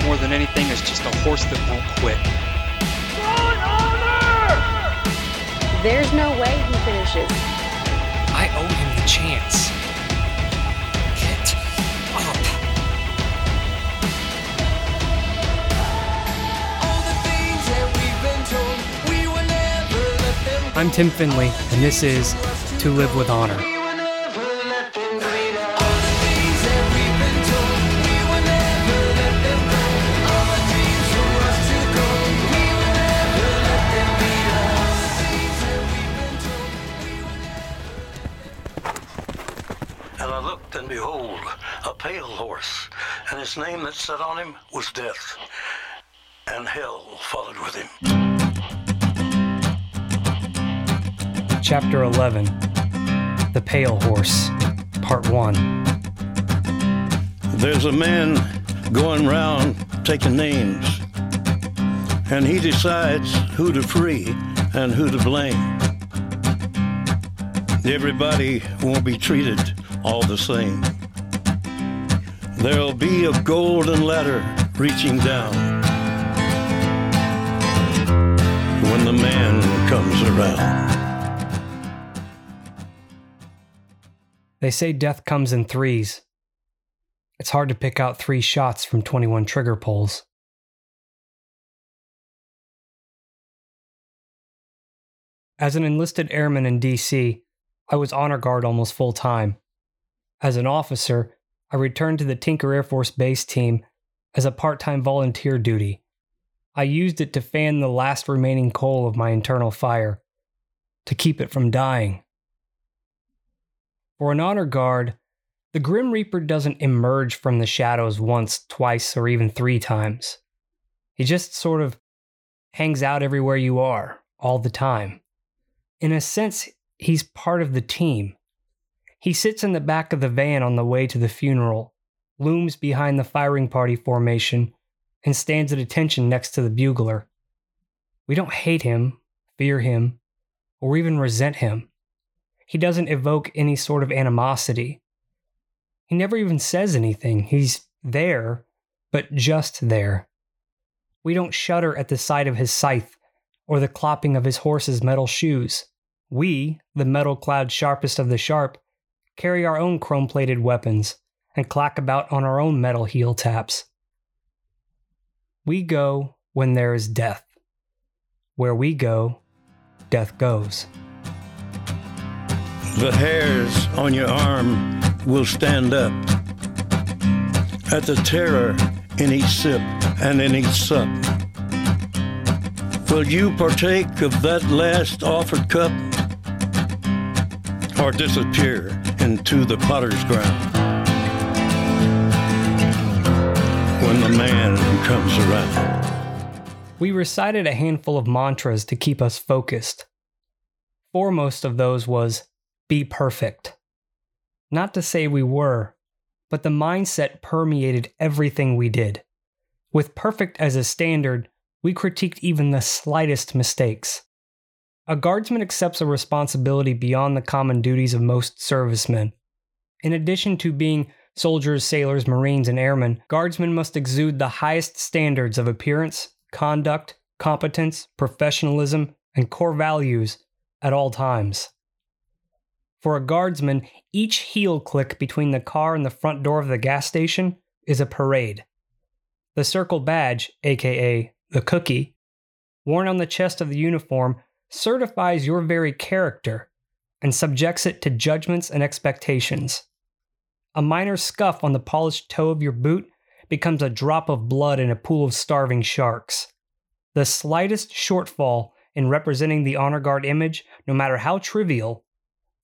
about more than anything is just a horse that won't quit. There's no way he finishes. I owe him the chance. Get up. I'm Tim Finley, and this is To Live with Honor. His name that on him was Death, and hell followed with him. Chapter 11 The Pale Horse, Part 1. There's a man going round taking names, and he decides who to free and who to blame. Everybody won't be treated all the same. There'll be a golden ladder reaching down when the man comes around. They say death comes in threes. It's hard to pick out three shots from 21 trigger pulls. As an enlisted airman in DC, I was honor guard almost full time. As an officer, I returned to the Tinker Air Force Base team as a part time volunteer duty. I used it to fan the last remaining coal of my internal fire, to keep it from dying. For an honor guard, the Grim Reaper doesn't emerge from the shadows once, twice, or even three times. He just sort of hangs out everywhere you are, all the time. In a sense, he's part of the team. He sits in the back of the van on the way to the funeral, looms behind the firing party formation, and stands at attention next to the bugler. We don't hate him, fear him, or even resent him. He doesn't evoke any sort of animosity. He never even says anything. He's there, but just there. We don't shudder at the sight of his scythe or the clopping of his horse's metal shoes. We, the metal clad sharpest of the sharp, carry our own chrome plated weapons and clack about on our own metal heel taps. We go when there is death. Where we go, death goes. The hairs on your arm will stand up at the terror in each sip and in each sup. Will you partake of that last offered cup or disappear into the potter's ground when the man comes around? We recited a handful of mantras to keep us focused. Foremost of those was be perfect. Not to say we were, but the mindset permeated everything we did. With perfect as a standard, we critiqued even the slightest mistakes. A guardsman accepts a responsibility beyond the common duties of most servicemen. In addition to being soldiers, sailors, marines, and airmen, guardsmen must exude the highest standards of appearance, conduct, competence, professionalism, and core values at all times. For a guardsman, each heel click between the car and the front door of the gas station is a parade. The circle badge, aka the cookie, worn on the chest of the uniform, certifies your very character and subjects it to judgments and expectations. A minor scuff on the polished toe of your boot becomes a drop of blood in a pool of starving sharks. The slightest shortfall in representing the honor guard image, no matter how trivial,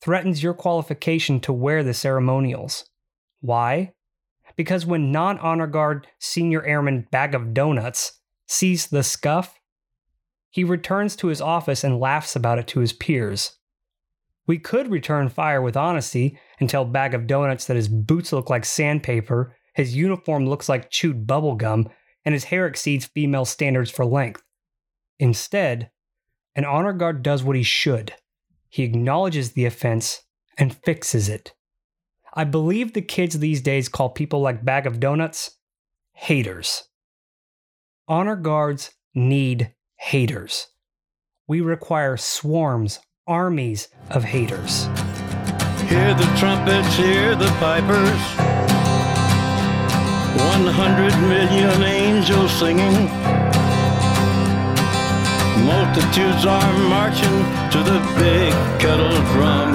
threatens your qualification to wear the ceremonials. Why? Because when non honor guard senior airman Bag of Donuts sees the scuff, he returns to his office and laughs about it to his peers. We could return fire with honesty and tell Bag of Donuts that his boots look like sandpaper, his uniform looks like chewed bubblegum, and his hair exceeds female standards for length. Instead, an honor guard does what he should he acknowledges the offense and fixes it. I believe the kids these days call people like Bag of Donuts haters. Honor guards need haters. We require swarms, armies of haters. Hear the trumpets, hear the pipers. One hundred million angels singing. Multitudes are marching to the big kettle drum.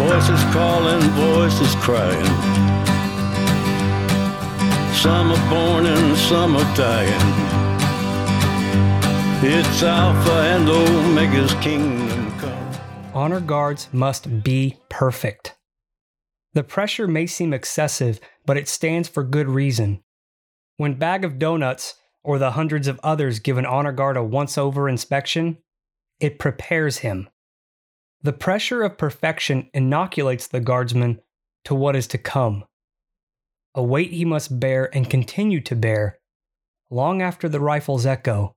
Voices calling, voices crying. Some are born and some are dying. It's Alpha and Omega's kingdom come. Honor guards must be perfect. The pressure may seem excessive, but it stands for good reason. When Bag of Donuts or the hundreds of others give an honor guard a once over inspection, it prepares him. The pressure of perfection inoculates the guardsman to what is to come. A weight he must bear and continue to bear long after the rifles echo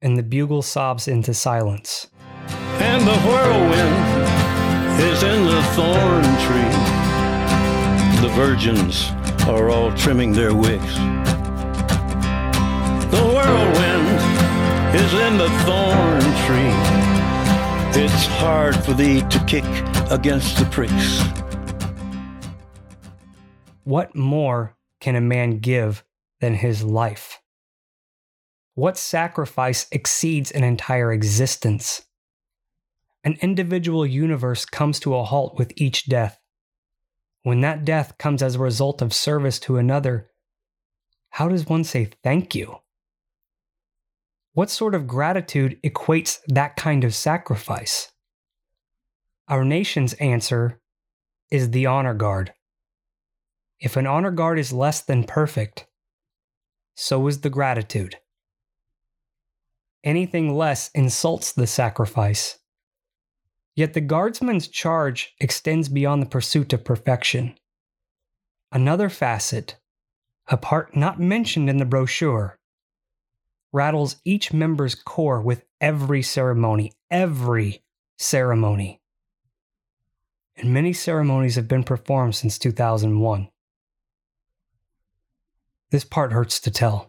and the bugle sobs into silence. And the whirlwind is in the thorn tree. The virgins are all trimming their wicks. The whirlwind is in the thorn tree. It's hard for thee to kick against the pricks. What more can a man give than his life? What sacrifice exceeds an entire existence? An individual universe comes to a halt with each death. When that death comes as a result of service to another, how does one say thank you? What sort of gratitude equates that kind of sacrifice? Our nation's answer is the honor guard. If an honor guard is less than perfect, so is the gratitude. Anything less insults the sacrifice. Yet the guardsman's charge extends beyond the pursuit of perfection. Another facet, a part not mentioned in the brochure, rattles each member's core with every ceremony, every ceremony. And many ceremonies have been performed since 2001. This part hurts to tell.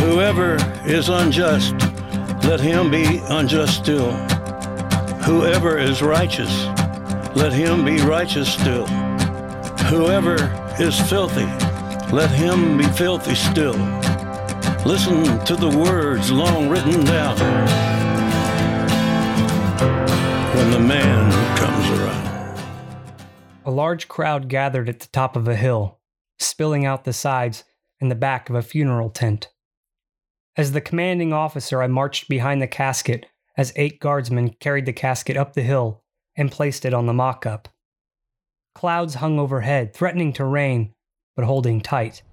Whoever is unjust, let him be unjust still. Whoever is righteous, let him be righteous still. Whoever is filthy, let him be filthy still. Listen to the words long written down when the man comes around. A large crowd gathered at the top of a hill, spilling out the sides and the back of a funeral tent. As the commanding officer, I marched behind the casket as eight guardsmen carried the casket up the hill and placed it on the mock up. Clouds hung overhead, threatening to rain, but holding tight.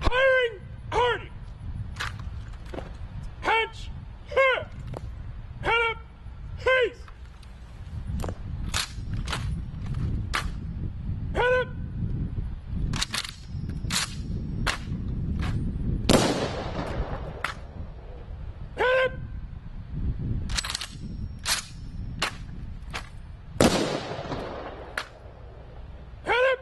Firing party! Hatch! Head! Head up! Face! Head up! Head up! Head up!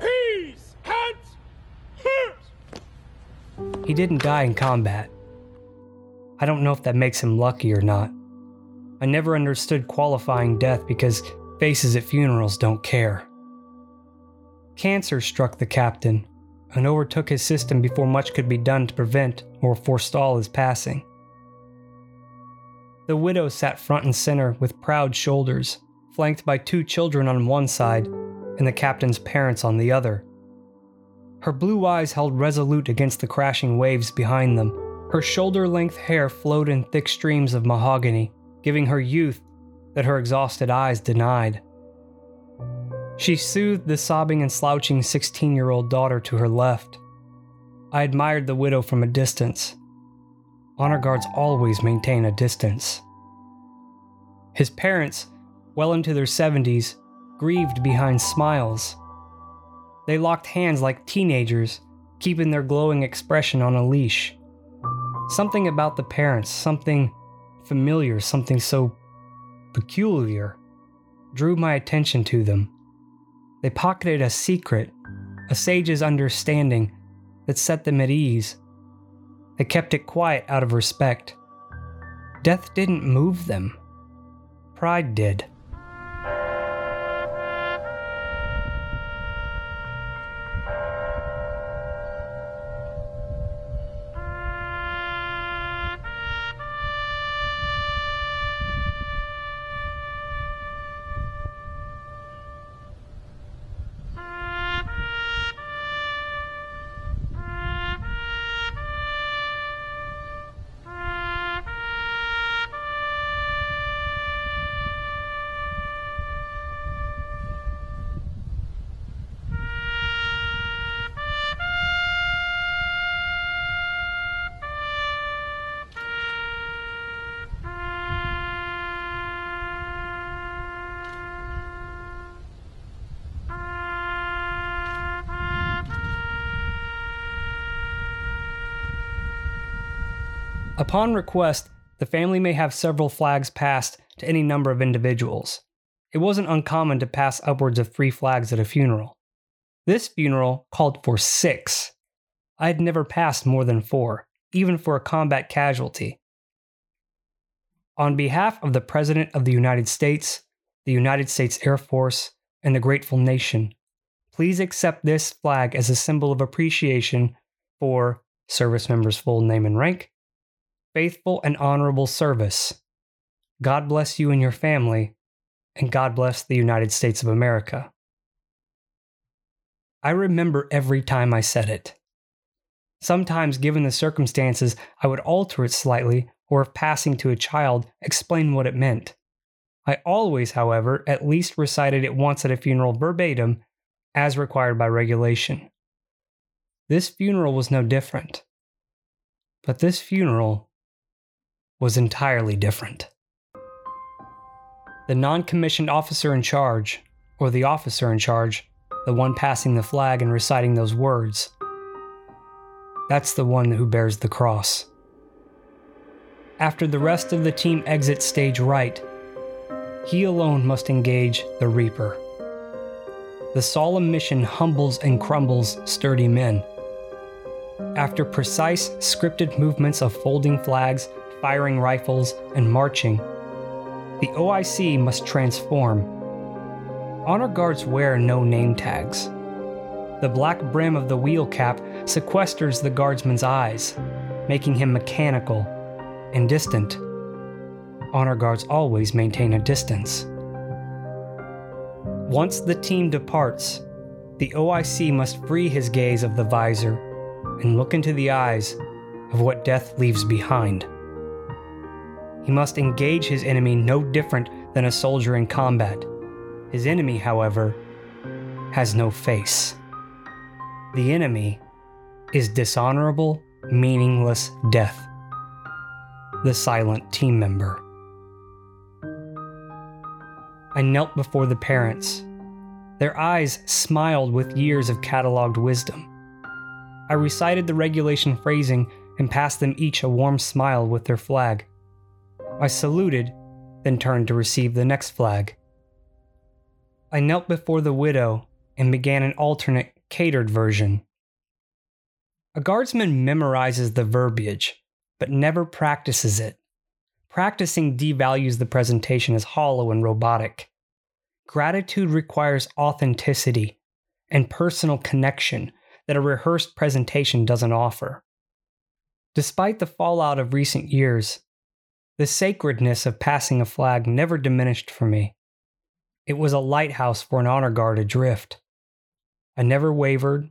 Peace! Hands! Hooves! He didn't die in combat. I don't know if that makes him lucky or not. I never understood qualifying death because faces at funerals don't care. Cancer struck the captain and overtook his system before much could be done to prevent or forestall his passing. The widow sat front and center with proud shoulders, flanked by two children on one side and the captain's parents on the other. Her blue eyes held resolute against the crashing waves behind them. Her shoulder length hair flowed in thick streams of mahogany, giving her youth that her exhausted eyes denied. She soothed the sobbing and slouching 16 year old daughter to her left. I admired the widow from a distance. Honor guards always maintain a distance. His parents, well into their 70s, grieved behind smiles. They locked hands like teenagers keeping their glowing expression on a leash. Something about the parents, something familiar, something so peculiar, drew my attention to them. They pocketed a secret, a sage's understanding that set them at ease. They kept it quiet out of respect. Death didn't move them, pride did. Upon request, the family may have several flags passed to any number of individuals. It wasn't uncommon to pass upwards of three flags at a funeral. This funeral called for six. I had never passed more than four, even for a combat casualty. On behalf of the President of the United States, the United States Air Force, and the grateful nation, please accept this flag as a symbol of appreciation for service members' full name and rank, faithful and honorable service. God bless you and your family, and God bless the United States of America. I remember every time I said it. Sometimes, given the circumstances, I would alter it slightly, or if passing to a child, explain what it meant. I always, however, at least recited it once at a funeral verbatim, as required by regulation. This funeral was no different. But this funeral was entirely different. The non commissioned officer in charge, or the officer in charge, the one passing the flag and reciting those words, that's the one who bears the cross. After the rest of the team exits stage right, he alone must engage the Reaper. The solemn mission humbles and crumbles sturdy men. After precise, scripted movements of folding flags firing rifles, and marching. The OIC must transform. Honor guards wear no name tags. The black brim of the wheel cap sequesters the guardsman's eyes, making him mechanical and distant. Honor guards always maintain a distance. Once the team departs, the OIC must free his gaze of the visor and look into the eyes of what death leaves behind. He must engage his enemy no different than a soldier in combat. His enemy, however, has no face. The enemy is dishonorable, meaningless death. The silent team member. I knelt before the parents. Their eyes smiled with years of catalogued wisdom. I recited the regulation phrasing and passed them each a warm smile with their flag. I saluted, then turned to receive the next flag. I knelt before the widow and began an alternate, catered version. A guardsman memorizes the verbiage, but never practices it. Practicing devalues the presentation as hollow and robotic. Gratitude requires authenticity and personal connection that a rehearsed presentation doesn't offer. Despite the fallout of recent years, the sacredness of passing a flag never diminished for me. It was a lighthouse for an honor guard adrift. I never wavered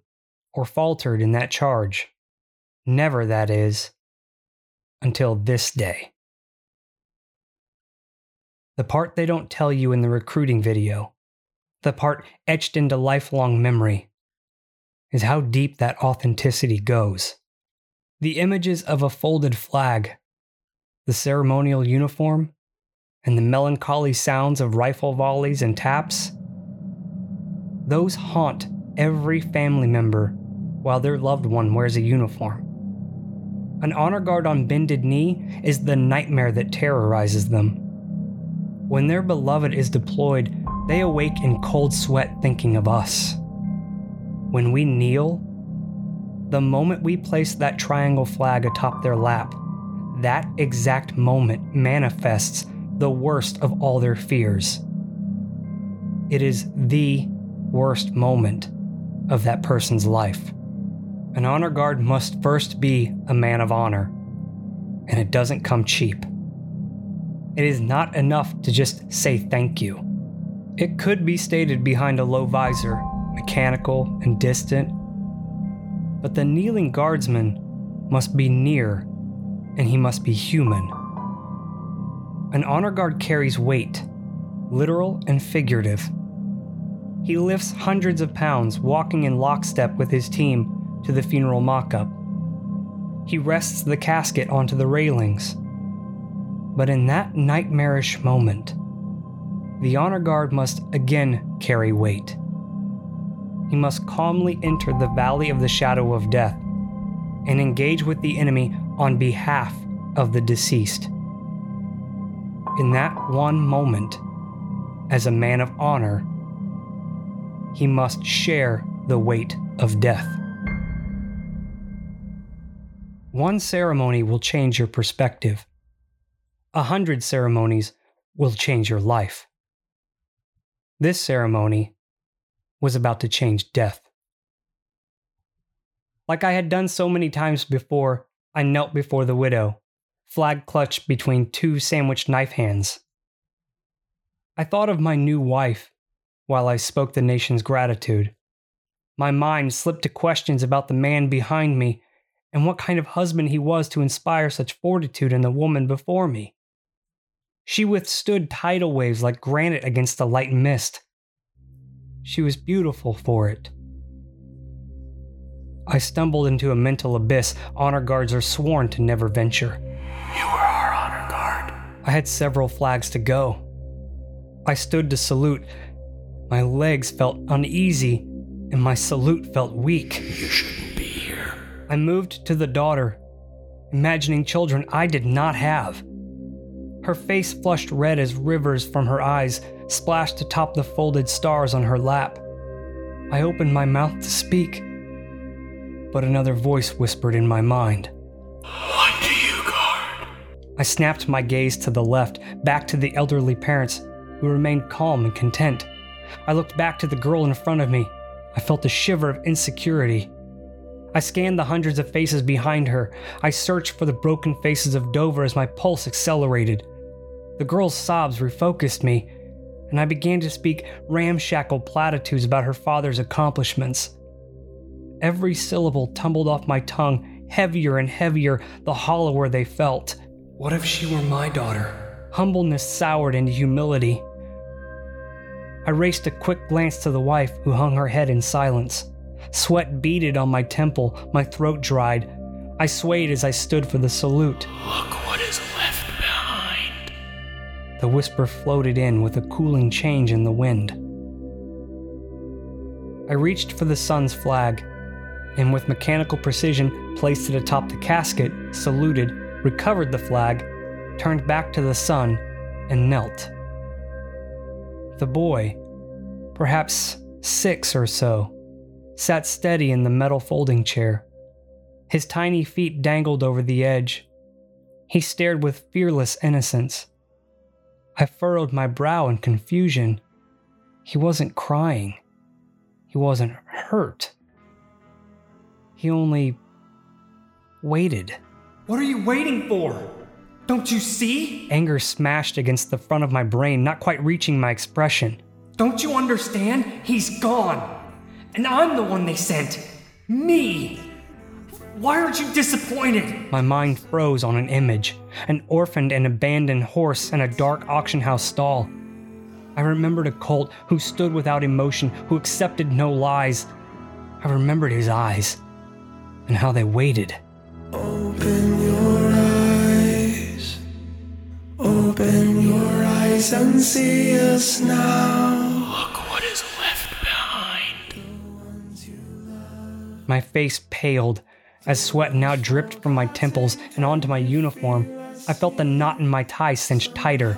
or faltered in that charge. Never, that is, until this day. The part they don't tell you in the recruiting video, the part etched into lifelong memory, is how deep that authenticity goes. The images of a folded flag the ceremonial uniform, and the melancholy sounds of rifle volleys and taps, those haunt every family member while their loved one wears a uniform. An honor guard on bended knee is the nightmare that terrorizes them. When their beloved is deployed, they awake in cold sweat thinking of us. When we kneel, the moment we place that triangle flag atop their lap, that exact moment manifests the worst of all their fears. It is the worst moment of that person's life. An honor guard must first be a man of honor, and it doesn't come cheap. It is not enough to just say thank you. It could be stated behind a low visor, mechanical and distant, but the kneeling guardsman must be near and he must be human. An honor guard carries weight, literal and figurative. He lifts hundreds of pounds, walking in lockstep with his team to the funeral mock up. He rests the casket onto the railings. But in that nightmarish moment, the honor guard must again carry weight. He must calmly enter the valley of the shadow of death and engage with the enemy on behalf of the deceased. In that one moment, as a man of honor, he must share the weight of death. One ceremony will change your perspective. A hundred ceremonies will change your life. This ceremony was about to change death. Like I had done so many times before, I knelt before the widow, flag clutched between two sandwiched knife hands. I thought of my new wife while I spoke the nation's gratitude. My mind slipped to questions about the man behind me and what kind of husband he was to inspire such fortitude in the woman before me. She withstood tidal waves like granite against the light mist. She was beautiful for it. I stumbled into a mental abyss honor guards are sworn to never venture. You were our honor guard. I had several flags to go. I stood to salute. My legs felt uneasy, and my salute felt weak. You shouldn't be here. I moved to the daughter, imagining children I did not have. Her face flushed red as rivers from her eyes splashed atop the folded stars on her lap. I opened my mouth to speak, but another voice whispered in my mind. What do you guard? I snapped my gaze to the left, back to the elderly parents, who remained calm and content. I looked back to the girl in front of me. I felt a shiver of insecurity. I scanned the hundreds of faces behind her. I searched for the broken faces of Dover as my pulse accelerated. The girl's sobs refocused me, and I began to speak ramshackle platitudes about her father's accomplishments. Every syllable tumbled off my tongue, heavier and heavier the hollower they felt. What if she were my daughter? Humbleness soured into humility. I raced a quick glance to the wife who hung her head in silence. Sweat beaded on my temple, my throat dried. I swayed as I stood for the salute. Look what is left behind. The whisper floated in with a cooling change in the wind. I reached for the son's flag, and with mechanical precision placed it atop the casket, saluted, recovered the flag, turned back to the son, and knelt. The boy, perhaps six or so, sat steady in the metal folding chair. His tiny feet dangled over the edge. He stared with fearless innocence. I furrowed my brow in confusion. He wasn't crying. He wasn't hurt. He only waited. What are you waiting for? Don't you see? Anger smashed against the front of my brain, not quite reaching my expression. Don't you understand? He's gone. And I'm the one they sent. Me. Why aren't you disappointed? My mind froze on an image an orphaned and abandoned horse in a dark auction house stall. I remembered a colt who stood without emotion, who accepted no lies. I remembered his eyes and how they waited. Open your eyes. Open your eyes and see us now. Look what is left behind. My My face paled as sweat now dripped from my temples and onto my uniform. I felt the knot in my tie cinch tighter.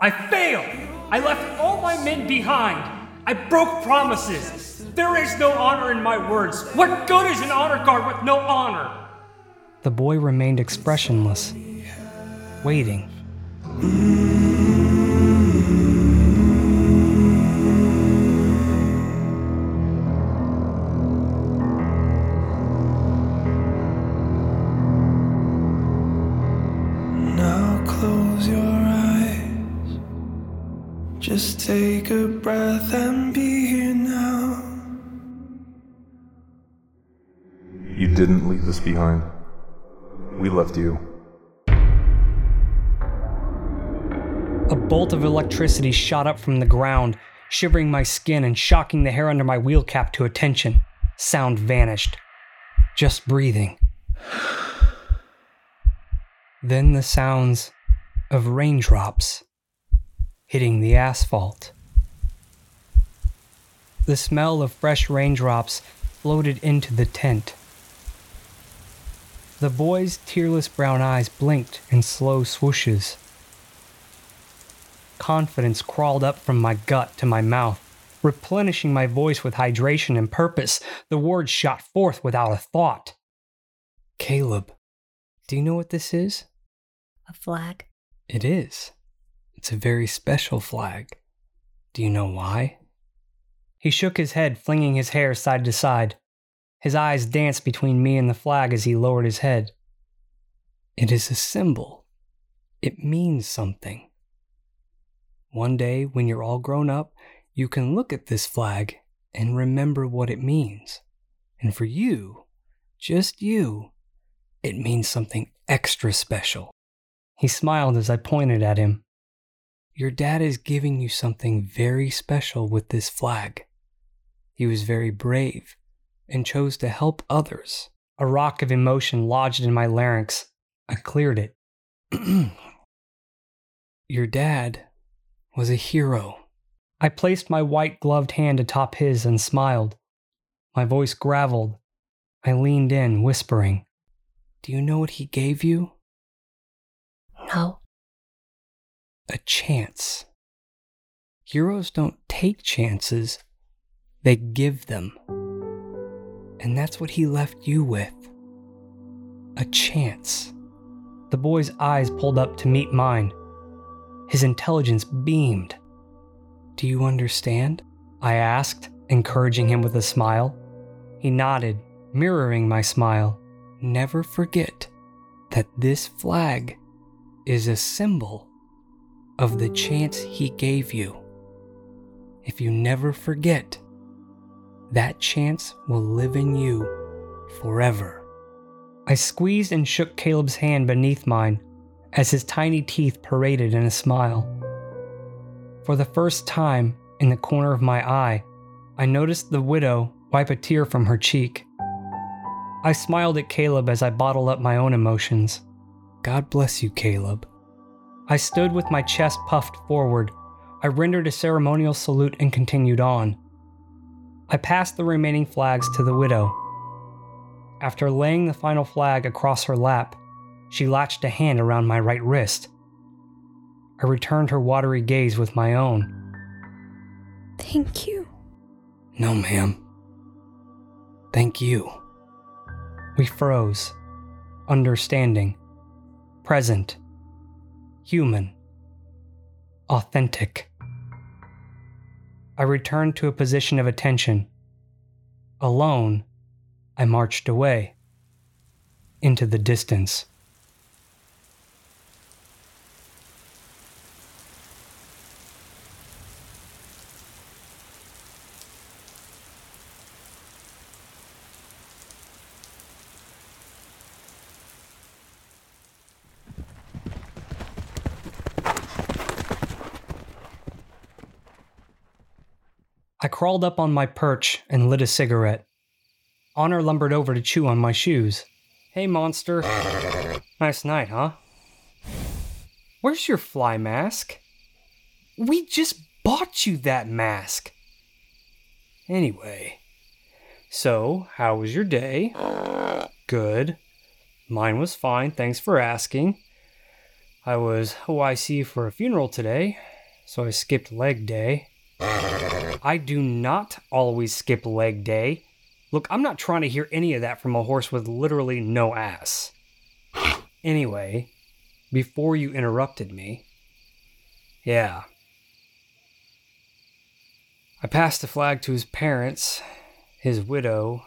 I failed! I left all my men behind! I broke promises! There is no honor in my words! What good is an honor guard with no honor? The boy remained expressionless, waiting. Us behind. We left you. A bolt of electricity shot up from the ground, shivering my skin and shocking the hair under my wheel cap to attention. Sound vanished. Just breathing. Then the sounds of raindrops hitting the asphalt. The smell of fresh raindrops floated into the tent. The boy's tearless brown eyes blinked in slow swooshes. Confidence crawled up from my gut to my mouth, replenishing my voice with hydration and purpose. The words shot forth without a thought. Caleb, do you know what this is? A flag? It is. It's a very special flag. Do you know why? He shook his head, flinging his hair side to side. His eyes danced between me and the flag as he lowered his head. It is a symbol. It means something. One day, when you're all grown up, you can look at this flag and remember what it means. And for you, just you, it means something extra special. He smiled as I pointed at him. Your dad is giving you something very special with this flag. He was very brave and chose to help others. A rock of emotion lodged in my larynx. I cleared it. Your dad was a hero. I placed my white gloved hand atop his and smiled. My voice graveled. I leaned in, whispering, Do you know what he gave you? No. A chance. Heroes don't take chances, they give them. And that's what he left you with a chance. The boy's eyes pulled up to meet mine. His intelligence beamed. Do you understand? I asked, encouraging him with a smile. He nodded, mirroring my smile. Never forget that this flag is a symbol of the chance he gave you. If you never forget, that chance will live in you forever. I squeezed and shook Caleb's hand beneath mine as his tiny teeth paraded in a smile. For the first time, in the corner of my eye, I noticed the widow wipe a tear from her cheek. I smiled at Caleb as I bottled up my own emotions. God bless you, Caleb. I stood with my chest puffed forward. I rendered a ceremonial salute and continued on. I passed the remaining flags to the widow. After laying the final flag across her lap, she latched a hand around my right wrist. I returned her watery gaze with my own. Thank you. No, ma'am. Thank you. We froze, understanding, present, human, authentic. I returned to a position of attention. Alone, I marched away into the distance. I crawled up on my perch and lit a cigarette. Honor lumbered over to chew on my shoes. Hey, monster. nice night, huh? Where's your fly mask? We just bought you that mask. Anyway, So, how was your day? Good. Mine was fine, thanks for asking. I was OIC for a funeral today, so I skipped leg day. I do not always skip leg day. Look, I'm not trying to hear any of that from a horse with literally no ass. Anyway, before you interrupted me, yeah. I passed the flag to his parents, his widow,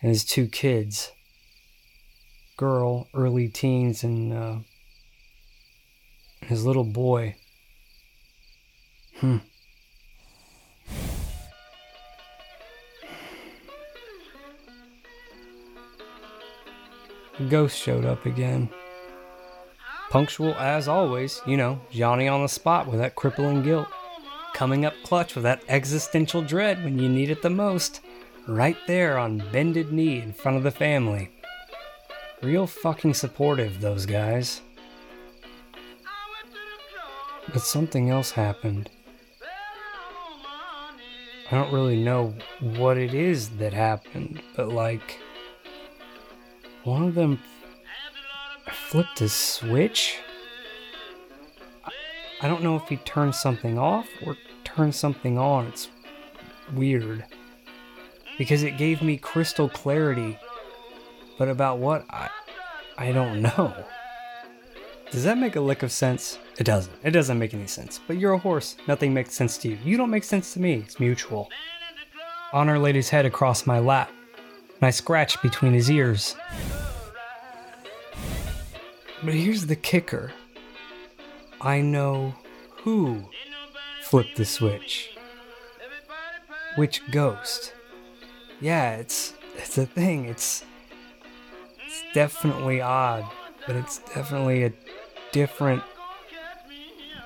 and his two kids. Girl, early teens, and uh, his little boy. Hmm. Ghost showed up again. Punctual as always, you know, Johnny on the spot with that crippling guilt. Coming up clutch with that existential dread when you need it the most. Right there on bended knee in front of the family. Real fucking supportive, those guys. But something else happened. I don't really know what it is that happened, but like. One of them flipped a switch? I- don't know if he turned something off or turned something on. It's weird. Because it gave me crystal clarity. But about what? I, I don't know. Does that make a lick of sense? It doesn't. It doesn't make any sense. But you're a horse. Nothing makes sense to you. You don't make sense to me. It's mutual. Honor laid his head across my lap, and I scratched between his ears. But here's the kicker I know who flipped the switch. Which ghost? Yeah, it's it's a thing. It's it's definitely odd, but it's definitely a different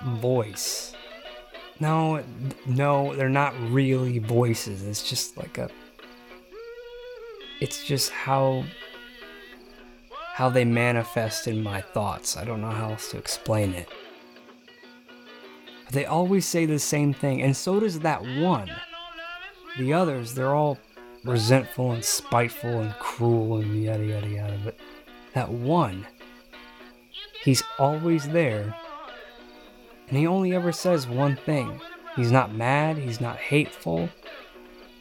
voice. No, no, they're not really voices. It's just like a it's just how how they manifest in my thoughts. I don't know how else to explain it. But they always say the same thing, and so does that one. The others, they're all resentful and spiteful and cruel and yada yada yada. But that one, he's always there, and he only ever says one thing. He's not mad, he's not hateful.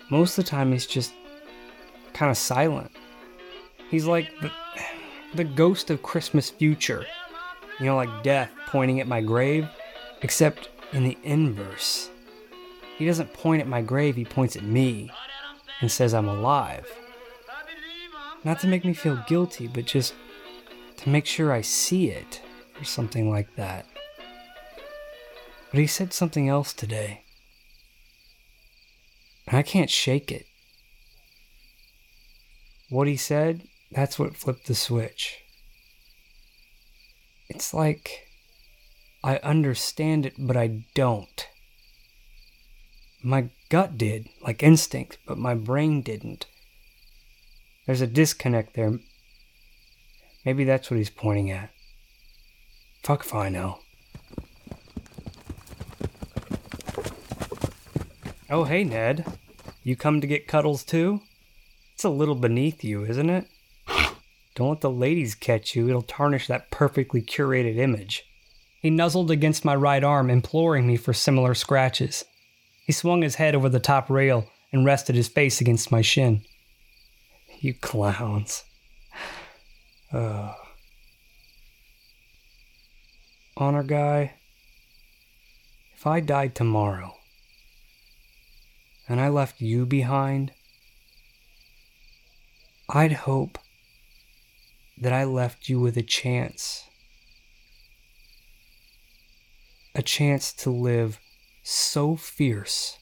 Most of the time, he's just kind of silent. He's like the, the ghost of Christmas future. You know, like death pointing at my grave, except in the inverse. He doesn't point at my grave, he points at me and says I'm alive. Not to make me feel guilty, but just to make sure I see it, or something like that. But he said something else today. And I can't shake it. What he said, that's what flipped the switch. It's like I understand it, but I don't. My gut did, like instinct, but my brain didn't. There's a disconnect there. Maybe that's what he's pointing at. Fuck if I know. Oh, hey, Ned. You come to get cuddles too? A little beneath you, isn't it? Don't let the ladies catch you, it'll tarnish that perfectly curated image. He nuzzled against my right arm, imploring me for similar scratches. He swung his head over the top rail and rested his face against my shin. You clowns. Ugh. Honor guy, if I died tomorrow and I left you behind, I'd hope that I left you with a chance. A chance to live so fierce,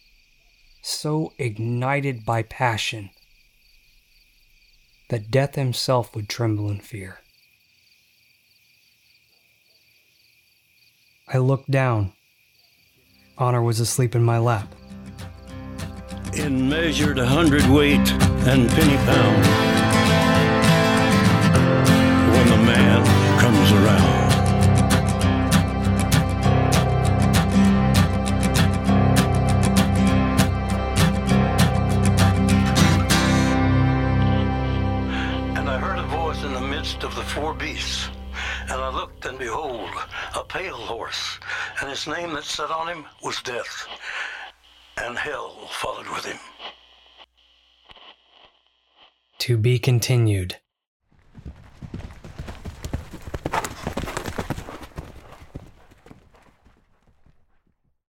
so ignited by passion, that death himself would tremble in fear. I looked down. Honor was asleep in my lap. In measured hundredweight and penny pound, comes around. And I heard a voice in the midst of the four beasts. And I looked, and behold, a pale horse, and his name that sat on him was Death, and hell followed with him. To be continued.